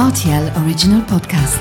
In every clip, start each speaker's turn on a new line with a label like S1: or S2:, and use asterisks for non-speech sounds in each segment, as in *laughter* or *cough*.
S1: RTL Original Podcast.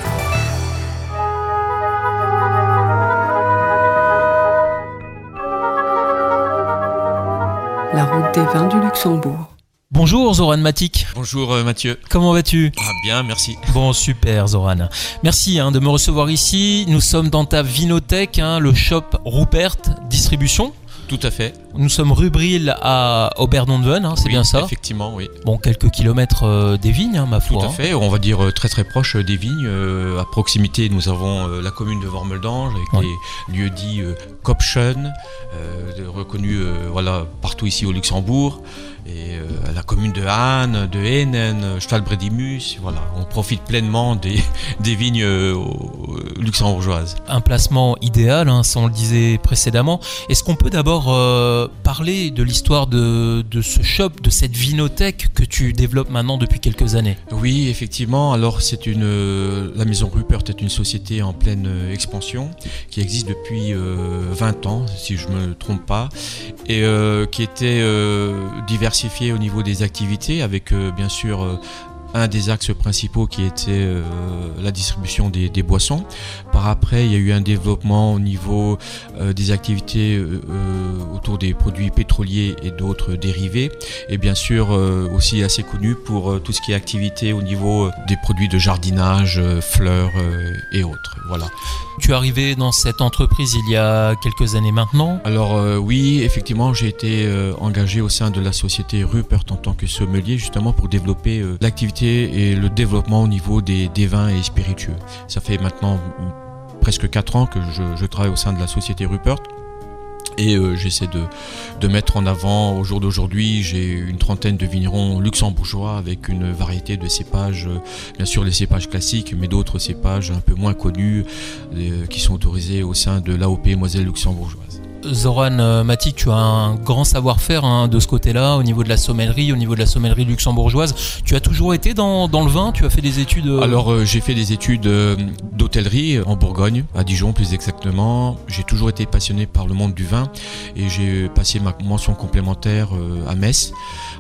S2: La route des vins du Luxembourg.
S3: Bonjour Zoran Matic.
S4: Bonjour euh, Mathieu.
S3: Comment vas-tu?
S4: Ah, bien, merci.
S3: Bon, super Zoran. Merci hein, de me recevoir ici. Nous sommes dans ta vinothèque, hein, le shop Rupert Distribution.
S4: Tout à fait.
S3: Nous sommes rue Bril à Oberdonven, hein, c'est
S4: Oui,
S3: bien ça
S4: Effectivement, oui.
S3: Bon, quelques kilomètres euh, des vignes, hein, ma
S4: Tout
S3: foi.
S4: à
S3: hein.
S4: fait. On va dire euh, très très proche euh, des vignes. Euh, à proximité, nous avons euh, la commune de Vormeldange avec
S3: Ouais.
S4: les lieux dits de- reconnus voilà, partout ici au Luxembourg. Et la commune de Hahn, de Hennen, Stalbredimus. Voilà, on profite pleinement des, *laughs* des vignes luxembourgeoises.
S3: Un placement idéal, hein, ça on le disait précédemment. Est-ce qu'on peut d'abord euh, parler de l'histoire de, ce shop, de cette vinothèque que tu développes maintenant depuis quelques années
S4: Oui, effectivement. Alors, c'est une euh, la maison Rupert est une société en pleine euh, expansion qui existe depuis euh, 20 ans, si je me trompe pas, et qui était diversifiée au niveau des activités, avec bien sûr un des axes principaux qui était euh, la distribution des, des boissons. Par après, il y a eu un développement au niveau euh, des activités euh, autour des produits pétroliers et d'autres dérivés et bien sûr aussi assez connu pour tout ce qui est activité au niveau des produits de jardinage, fleurs et autres. Voilà.
S3: Tu es arrivé dans cette entreprise il y a quelques années maintenant?
S4: Alors oui, effectivement, j'ai été engagé au sein de la société Rupert en tant que sommelier justement pour développer euh, et le développement au niveau des, vins et spiritueux. Ça fait maintenant presque 4 ans que je, travaille au sein de la société Rupert. Et euh, j'essaie de, mettre en avant, au jour d'aujourd'hui, j'ai une trentaine de vignerons luxembourgeois avec une variété de cépages, euh, bien sûr les cépages classiques, mais d'autres cépages un peu moins connus euh, qui sont autorisés au sein de l'AOP Moselle luxembourgeoise.
S3: Zoran euh, Matic, tu as un grand savoir-faire hein, de ce côté-là, au niveau de la sommellerie, au niveau de la sommellerie luxembourgeoise. Tu as toujours été dans, le vin Tu as fait des études euh,
S4: Alors euh, j'ai fait des études d'hôtellerie en Bourgogne, à Dijon plus exactement. J'ai toujours été passionné par le monde du vin et j'ai passé ma mention complémentaire à Metz.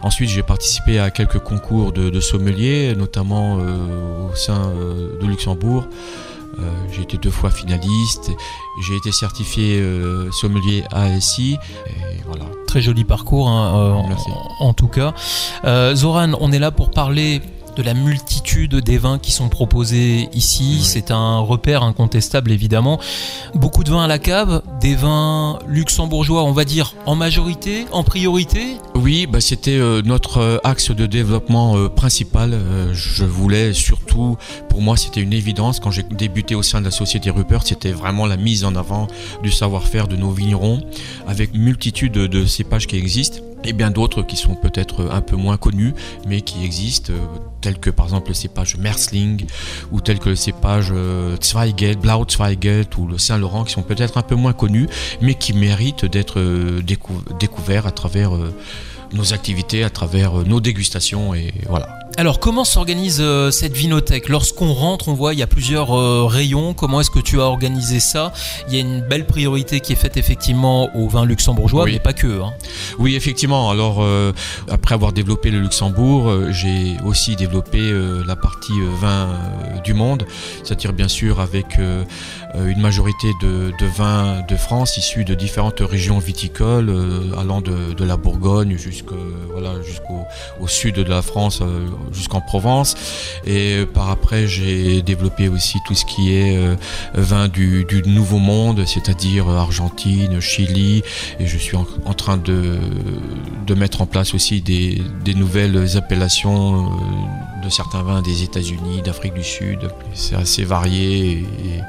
S4: Ensuite j'ai participé à quelques concours de, de sommelier, notamment au sein de Luxembourg. Euh, j'ai été deux fois finaliste, j'ai été certifié euh, sommelier ASI et voilà.
S3: Très joli parcours, hein, euh, en- tout cas. Zoran, on est là pour parler de la multitude des vins qui sont proposés ici.
S4: Oui.
S3: C'est un repère incontestable, évidemment. Beaucoup de vins à la cave, des vins luxembourgeois, on va dire, en majorité, en priorité.
S4: Oui, bah, c'était euh, notre euh, axe de développement euh, principal. Je voulais surtout, pour moi c'était une évidence, quand j'ai débuté au sein de la société Rupert, c'était vraiment la mise en avant du savoir-faire de nos vignerons, avec multitude de, de cépages qui existent, et bien d'autres qui sont peut-être un peu moins connus, mais qui existent, euh, tels que par exemple le cépage Mersling, ou tels que le cépage euh, Zweigelt, Blau Zweigelt, ou le Saint-Laurent, qui sont peut-être un peu moins connus, mais qui méritent d'être euh, décou- découverts à travers... nos activités à travers euh, nos dégustations et voilà.
S3: Alors, comment s'organise euh, cette vinothèque? Lorsqu'on rentre, on voit il y a plusieurs euh, rayons. Comment est-ce que tu as organisé ça? Il y a une belle priorité qui est faite effectivement aux vins luxembourgeois,
S4: Oui.
S3: mais pas que. hein.
S4: Oui, effectivement. Alors, euh, après avoir développé le Luxembourg, j'ai aussi développé la partie vin du monde, c'est-à-dire bien sûr avec une majorité de, de vins de France issus de différentes régions viticoles, allant de, de la Bourgogne jusqu'au voilà, jusqu'au au sud de la France, euh, jusqu'en Provence. Et par après, j'ai développé aussi tout ce qui est euh, vin du, Nouveau Monde, c'est-à-dire Argentine, Chili, et je suis en, train de, mettre en place aussi des, des nouvelles appellations euh, de certains vins des États-Unis, d'Afrique du Sud. C'est assez varié et,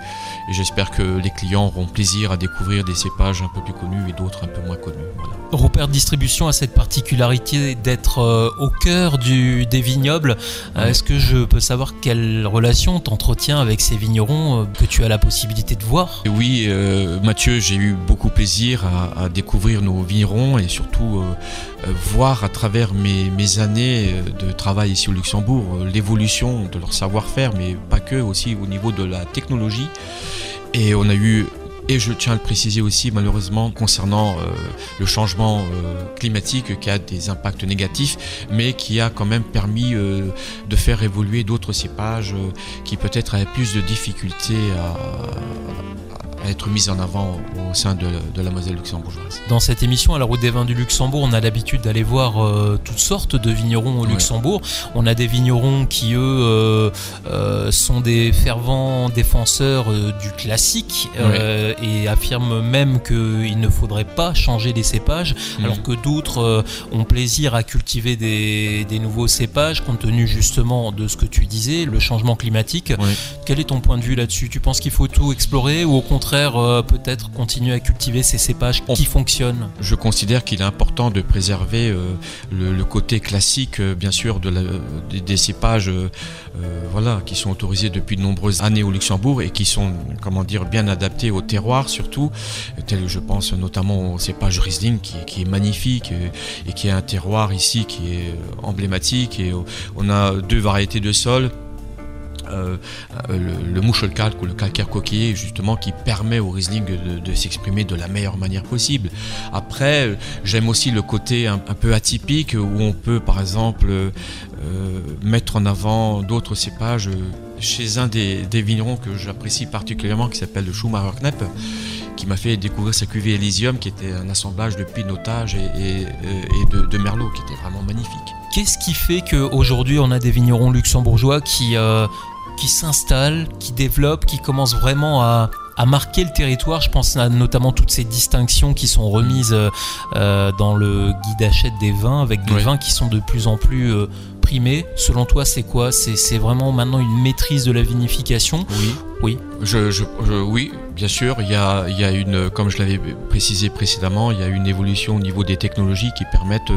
S4: j'espère que les clients auront plaisir à découvrir des cépages un peu plus connus et d'autres un peu moins connus. Voilà.
S3: Rupert Distribution a cette particularité d'être euh, au cœur du, des vignobles. Euh. Est-ce que je peux savoir quelle relation t'entretiens avec ces vignerons euh, que tu as la possibilité de voir?
S4: Et oui, Mathieu, j'ai eu beaucoup plaisir à, à découvrir nos vignerons et surtout voir à travers mes, mes années de travail ici au Luxembourg euh, l'évolution de leur savoir-faire, mais pas que, aussi au niveau de la technologie. Et on a eu Et je tiens à le préciser aussi, malheureusement, concernant euh, le changement euh, climatique qui a des impacts négatifs, mais qui a quand même permis de faire évoluer d'autres cépages qui peut-être avaient plus de difficultés à être mise en avant au sein de, de, la Moselle luxembourgeoise.
S3: Dans cette émission, à la route des vins du Luxembourg, on a l'habitude d'aller voir euh, toutes sortes de vignerons au Luxembourg. On a des vignerons qui, eux, euh, euh, sont des fervents défenseurs du classique et affirment même qu'il ne faudrait pas changer les cépages, mmh. alors que d'autres ont plaisir à cultiver des, des, nouveaux cépages, compte tenu justement de ce que tu disais, le changement climatique. Quel est ton point de vue là-dessus? Tu penses qu'il faut tout explorer ou au contraire euh, peut-être continuer à cultiver ces cépages qui fonctionnent.
S4: Je considère qu'il est important de préserver euh, le, le, côté classique, euh, bien sûr, de la, des, des, cépages voilà, qui sont autorisés depuis de nombreuses années au Luxembourg et qui sont, comment dire, bien adaptés au terroir surtout, tel je pense notamment au cépage Riesling qui, qui est magnifique et, et, qui a un terroir ici qui est emblématique et on a deux variétés de sols euh, le, le mouche calque ou le calcaire coquillé justement qui permet au Riesling de, s'exprimer de la meilleure manière possible. Après, j'aime aussi le côté un, peu atypique où on peut par exemple euh, mettre en avant d'autres cépages chez un des, vignerons que j'apprécie particulièrement qui s'appelle le Schumacher Knepp qui m'a fait découvrir sa cuvée Elysium qui était un assemblage de pinotage et, de, merlot qui était vraiment magnifique.
S3: Qu'est-ce qui fait qu'aujourd'hui on a des vignerons luxembourgeois qui, euh, qui s'installent, qui développent, qui commencent vraiment à, à, marquer le territoire. Je pense à notamment toutes ces distinctions qui sont remises euh, dans le guide achète des vins, avec des oui. vins qui sont de plus en plus euh, Selon toi, c'est quoi C'est vraiment maintenant une maîtrise de la vinification
S4: Oui.
S3: Oui.
S4: Je, je, je, oui, bien sûr. Il y, a, il y a une, comme je l'avais précisé précédemment, il y a une évolution au niveau des technologies qui permettent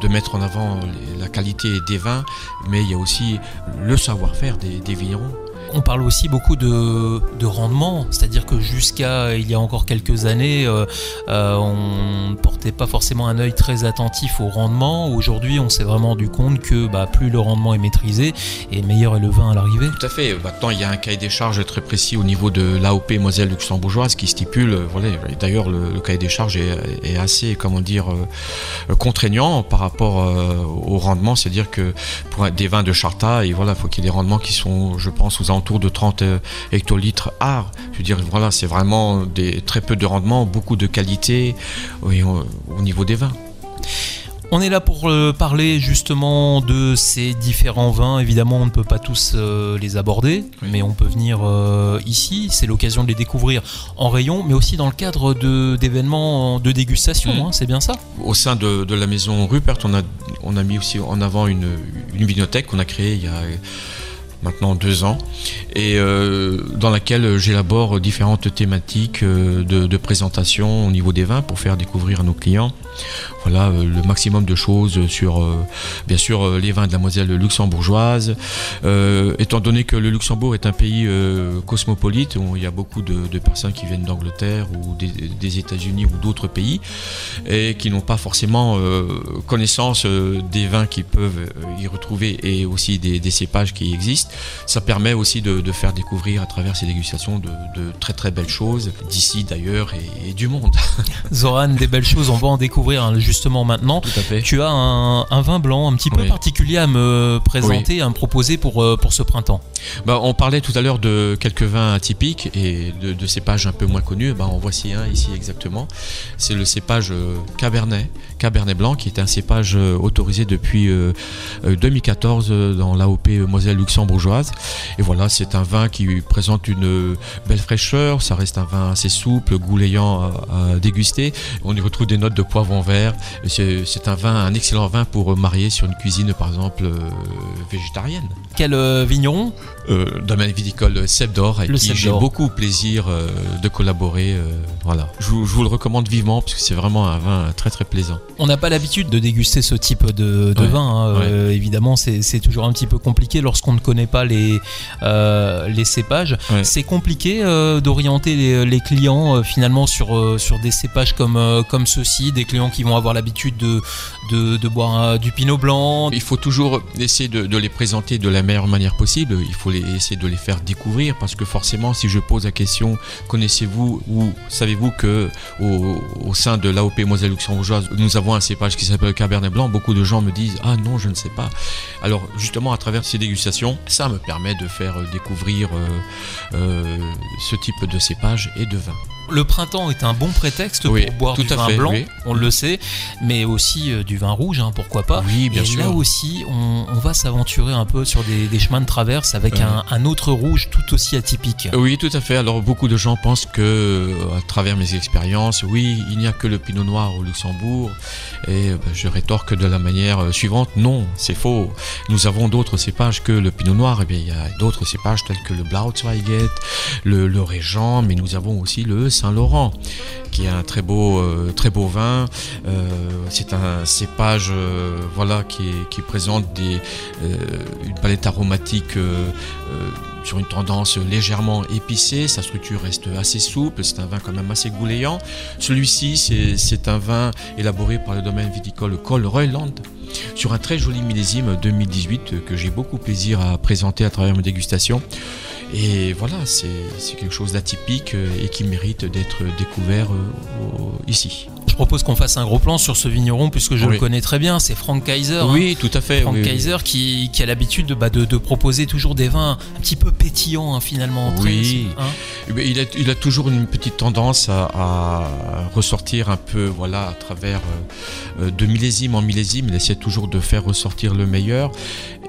S4: de mettre en avant la qualité des vins, mais il y a aussi le savoir-faire des, des vignerons.
S3: On parle aussi beaucoup de, de rendement, c'est-à-dire que jusqu'à il y a encore quelques années, euh, euh, on ne portait pas forcément un œil très attentif au rendement. Aujourd'hui, on s'est vraiment rendu compte que bah, plus le rendement est maîtrisé, et meilleur est le vin à l'arrivée.
S4: Tout à fait. Maintenant, il y a un cahier des charges très précis au niveau de l'AOP Moselle luxembourgeoise qui stipule, voilà, d'ailleurs, le, cahier des charges est, assez, comment dire, euh, contraignant par rapport euh, au rendement. C'est-à-dire que pour des vins de Charta, et voilà, faut qu'il y ait des rendements qui sont, je pense, aux alentours de 30 hectolitres art. Je veux dire, voilà, c'est vraiment des, très peu de rendement, beaucoup de qualité oui, au, au niveau des vins.
S3: On est là pour euh, parler justement de ces différents vins. Évidemment, on ne peut pas tous euh, les aborder, oui. mais on peut venir euh, ici. C'est l'occasion de les découvrir en rayon, mais aussi dans le cadre d'événements de, de, dégustation. Mmh. Hein, c'est bien ça?
S4: Au sein de, de, la maison Rupert, on a, on a mis aussi en avant une, une bibliothèque qu'on a créée il y a maintenant deux ans, et euh, dans laquelle j'élabore différentes thématiques euh, de, de, présentation au niveau des vins pour faire découvrir à nos clients voilà, euh, le maximum de choses sur, euh, bien sûr, euh, les vins de la Moselle luxembourgeoise. Étant donné que le Luxembourg est un pays cosmopolite, où il y a beaucoup de, personnes qui viennent d'Angleterre ou des, États-Unis ou d'autres pays, et qui n'ont pas forcément connaissance des vins qu'ils peuvent y retrouver et aussi des, cépages qui existent, ça permet aussi de, faire découvrir à travers ces dégustations de, très très belles choses, d'ici d'ailleurs et, du monde. *laughs*
S3: Zoran, des belles choses, on va en découvrir hein, justement maintenant. Tu as un, un, vin blanc un petit peu oui. particulier à me présenter, oui. à me proposer pour, euh, pour ce printemps.
S4: Bah, on parlait tout à l'heure de quelques vins atypiques et de, de cépages un peu moins connus. Bah, en voici un ici exactement. C'est le cépage euh, Cabernet, Cabernet Blanc, qui est un cépage euh, autorisé depuis 2014 dans l'AOP Moselle luxembourgeoise. Et voilà, c'est un vin qui présente une belle fraîcheur. Ça reste un vin assez souple, goulayant à, à déguster. On y retrouve des notes de vert c'est un vin, un excellent vin pour marier sur une cuisine, par exemple, euh, végétarienne.
S3: Quel euh, vigneron?
S4: Euh, Domaine viticole Seb d'Or, avec qui j'ai beaucoup plaisir euh, de collaborer. Euh, voilà. Je, je, vous le recommande vivement parce que c'est vraiment un vin très très plaisant.
S3: On n'a pas l'habitude de déguster ce type de, de
S4: ouais,
S3: vin. Hein.
S4: Ouais.
S3: évidemment, c'est toujours un petit peu compliqué lorsqu'on ne connaît pas les, euh, les cépages.
S4: Ouais.
S3: C'est compliqué euh, d'orienter les, les clients euh, finalement sur, euh, sur des cépages comme, euh, comme ceux-ci, des clients qui vont avoir l'habitude de, de, de boire euh, du pinot blanc.
S4: Il faut toujours essayer de, de les présenter de la meilleure manière possible. Il faut les- essayer de les faire découvrir parce que forcément, si je pose la question, connaissez-vous ou savez-vous que au, sein de l'AOP Moselle luxembourgeoise, nous avons un cépage qui s'appelle le Cabernet Blanc. Beaucoup de gens me disent ah non, je ne sais pas. Alors justement, à travers ces dégustations, ça me permet de faire découvrir euh, euh, ce type de cépage et de vin.
S3: Le printemps est un bon prétexte
S4: Oui,
S3: pour boire
S4: tout
S3: du
S4: à
S3: vin
S4: fait,
S3: blanc,
S4: oui.
S3: on le sait, mais aussi euh, du vin rouge, hein, pourquoi pas.
S4: Oui, bien
S3: Et
S4: sûr.
S3: là aussi, on, on va s'aventurer un peu sur des, des chemins de traverse avec un, un autre rouge tout aussi atypique.
S4: Oui, tout à fait. Alors beaucoup de gens pensent que, euh, à travers mes expériences, oui, il n'y a que le Pinot Noir au Luxembourg. Et euh, ben, je rétorque de la manière suivante non, c'est faux. Nous avons d'autres cépages que le Pinot Noir. Et bien, il y a d'autres cépages tels que le Blautzweiget, le, le Régent, mais nous avons aussi le Saint-Laurent, qui est un très beau, euh, vin. Euh, c'est un cépage, euh, voilà, qui, présente des, une palette aromatique. sur une tendance légèrement épicée, sa structure reste assez souple, c'est un vin quand même assez gouléant. Celui-ci, c'est- c'est un vin élaboré par le domaine viticole Col Royland sur un très joli millésime 2018 que j'ai beaucoup plaisir à présenter à travers mes dégustations. Et voilà, c'est quelque chose d'atypique euh, et qui mérite d'être découvert euh, ici.
S3: Je propose qu'on fasse un gros plan sur ce vigneron puisque je
S4: Oui.
S3: le connais très bien, c'est Frank Kaiser. hein.
S4: Oui, tout à fait.
S3: Frank
S4: oui, oui.
S3: Kaiser qui, qui a l'habitude de, bah, de, de proposer toujours des vins un petit peu pétillants hein, finalement. très-
S4: Oui.
S3: hein.
S4: Eh Il a, il a toujours une petite tendance à, à ressortir un peu, voilà, à travers euh, de millésime en millésime. Il essaie toujours de faire ressortir le meilleur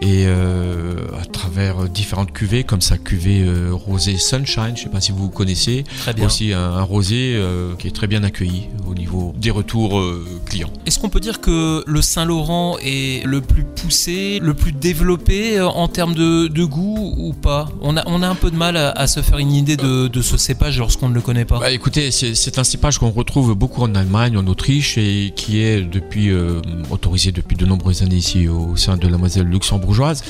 S4: et euh, à travers différentes cuvées, comme sa cuvée euh, rosé Sunshine. Je ne sais pas si vous connaissez.
S3: Très bien.
S4: Aussi un, un rosé euh, qui est très bien accueilli au niveau des retours euh, clients.
S3: Est-ce qu'on peut dire que le Saint-Laurent est le plus poussé, le plus développé en termes de, de goût ou pas? On a, on a un peu de mal à, à se faire une idée de, de ce cépage lorsqu'on ne le connaît pas.
S4: Bah, écoutez, c'est un cépage qu'on retrouve beaucoup en Allemagne, en Autriche et qui est depuis autorisé depuis de nombreuses années ici au sein de la Moselle luxembourgeoise.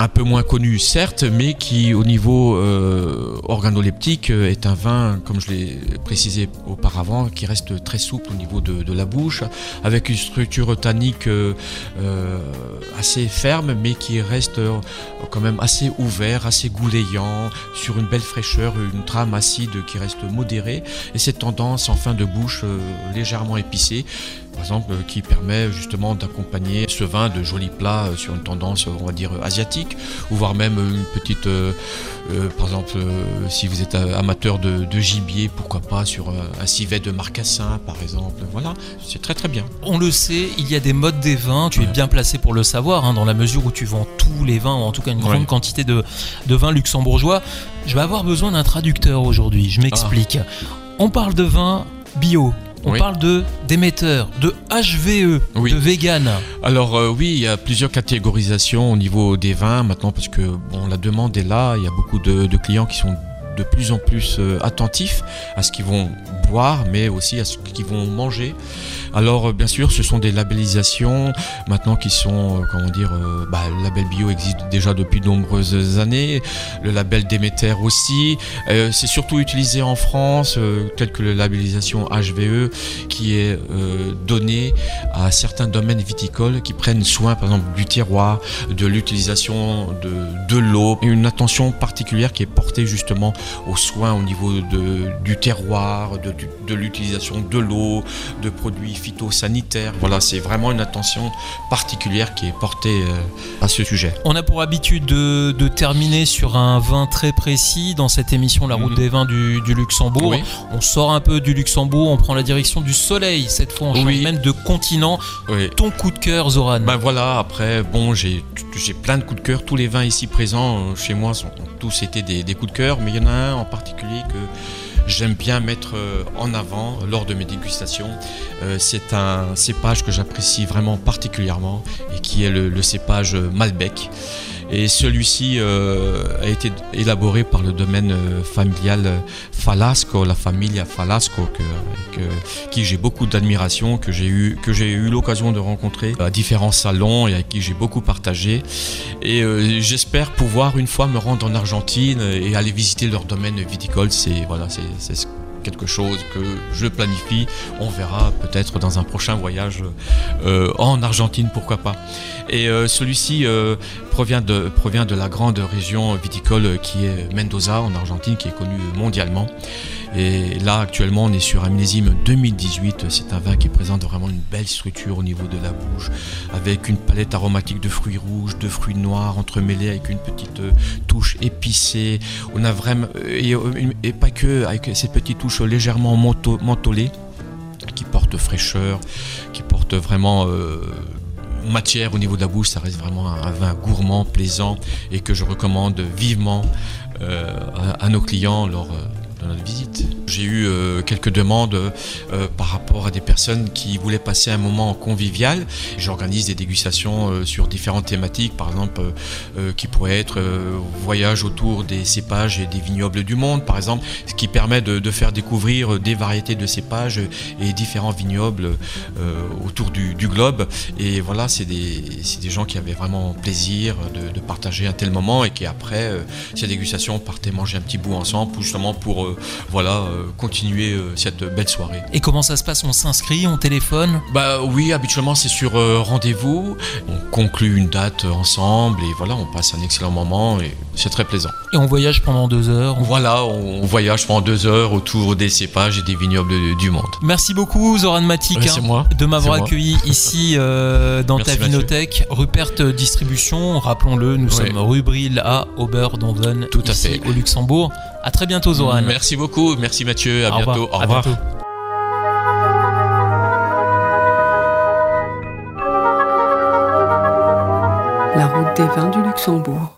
S4: Un peu moins connu certes, mais qui au niveau euh, organoleptique euh, est un vin, comme je l'ai précisé auparavant, qui reste très souple au niveau de, la bouche, avec une structure tannique euh, assez ferme, mais qui reste quand même assez ouvert, assez gouléant, sur une belle fraîcheur, une trame acide qui reste modérée, et cette tendance en fin de bouche légèrement épicée, par exemple, euh, qui permet justement d'accompagner ce vin de jolis plats euh, sur une tendance, on va dire, asiatique, ou voire même une petite, euh, euh, par exemple, euh, si vous êtes euh, amateur de, de gibier, pourquoi pas sur euh, un civet de marcassin, par exemple. Voilà, c'est très très bien.
S3: On le sait, il y a des modes des vins, tu es bien placé pour le savoir, hein, dans la mesure où tu vends tous les vins, ou en tout cas une grande
S4: Ouais.
S3: quantité de, de vins luxembourgeois. Je vais avoir besoin d'un traducteur aujourd'hui, je m'explique. On parle de vin bio. On
S4: Oui.
S3: parle de d'émetteurs, de HVE,
S4: Oui.
S3: de vegan.
S4: Alors euh, oui, il y a plusieurs catégorisations au niveau des vins maintenant parce que bon, la demande est là. Il y a beaucoup de, de clients qui sont de plus en plus euh, attentifs à ce qu'ils vont mais aussi à ce qu'ils vont manger. Alors euh, bien sûr, ce sont des labellisations maintenant qui sont, euh, comment dire, euh, bah, le label bio existe déjà depuis de nombreuses années. Le label Déméter aussi. C'est surtout utilisé en France, euh, tel que la labellisation HVE, qui est donnée à certains domaines viticoles qui prennent soin, par exemple, du terroir, de l'utilisation de, de l'eau, une attention particulière qui est portée justement aux soins au niveau de, du terroir, de, de l'utilisation de l'eau, de produits phytosanitaires. Voilà, c'est vraiment une attention particulière qui est portée euh, à ce sujet.
S3: On a pour habitude de, de terminer sur un vin très précis dans cette émission La route
S4: Mhm.
S3: des vins du, du Luxembourg.
S4: Oui.
S3: On sort un peu du Luxembourg, on prend la direction du soleil. Cette fois, on change
S4: Oui.
S3: même de continent.
S4: Oui.
S3: Ton coup de cœur, Zoran?
S4: Ben voilà, après, bon, j'ai plein de coups de cœur. Tous les vins ici présents euh, chez moi sont, ont tous été des, des coups de cœur, mais il y en a un en particulier que j'aime bien mettre euh, en avant lors de mes dégustations. Euh, C'est un cépage que j'apprécie vraiment particulièrement et qui est le, le cépage Malbec Et celui-ci a été élaboré par le domaine familial Falasco, la famille Falasco, que, qui j'ai beaucoup d'admiration, que j'ai eu, eu l'occasion de rencontrer à différents salons et avec qui j'ai beaucoup partagé. Et j'espère pouvoir une fois me rendre en Argentine et aller visiter leur domaine viticole. C'est voilà, c'est quelque chose que je planifie. On verra peut-être dans un prochain voyage euh, en Argentine, pourquoi pas. Et euh, celui-ci euh, provient, de, provient de la grande région viticole qui est Mendoza en Argentine, qui est connue mondialement. Et là, actuellement, on est sur un millésime 2018. C'est un vin qui présente vraiment une belle structure au niveau de la bouche, avec une palette aromatique de fruits rouges, de fruits noirs entremêlés avec une petite touche épicée. On a vraiment et, et pas que avec ces petites touches légèrement mentholées qui portent fraîcheur, qui portent vraiment matière au niveau de la bouche, ça reste vraiment un, vin gourmand, plaisant et que je recommande vivement euh, à, nos clients euh, visite. J'ai eu euh, quelques demandes euh, par rapport à des personnes qui voulaient passer un moment convivial. J'organise des dégustations euh, sur différentes thématiques, par exemple qui pourraient être voyage autour des cépages et des vignobles du monde, par exemple, ce qui permet de, faire découvrir des variétés de cépages et différents vignobles autour du, globe. Et voilà, c'est des, des, gens qui avaient vraiment plaisir de, partager un tel moment et qui après ces dégustations partaient manger un petit bout ensemble, justement pour voilà euh, continuer euh, cette belle soirée.
S3: Et comment ça se passe? On s'inscrit, on téléphone?
S4: Bah oui, habituellement c'est sur euh, rendez-vous. On conclut une date ensemble et voilà, on passe un excellent moment et c'est très plaisant.
S3: Et on voyage pendant deux heures?
S4: Voilà, on voyage pendant deux heures autour des cépages et des vignobles du monde.
S3: Merci beaucoup Zoran Matic
S4: hein,
S3: de m'avoir accueilli *laughs* ici dans ta vinothèque. Rupert Distribution, rappelons-le, nous sommes rue Brille à Oberdonven,
S4: Tout à
S3: fait. au Luxembourg. À très bientôt Zoran.
S4: Merci beaucoup, merci Mathieu, à bientôt.
S3: Au revoir.
S2: La route des vins du Luxembourg.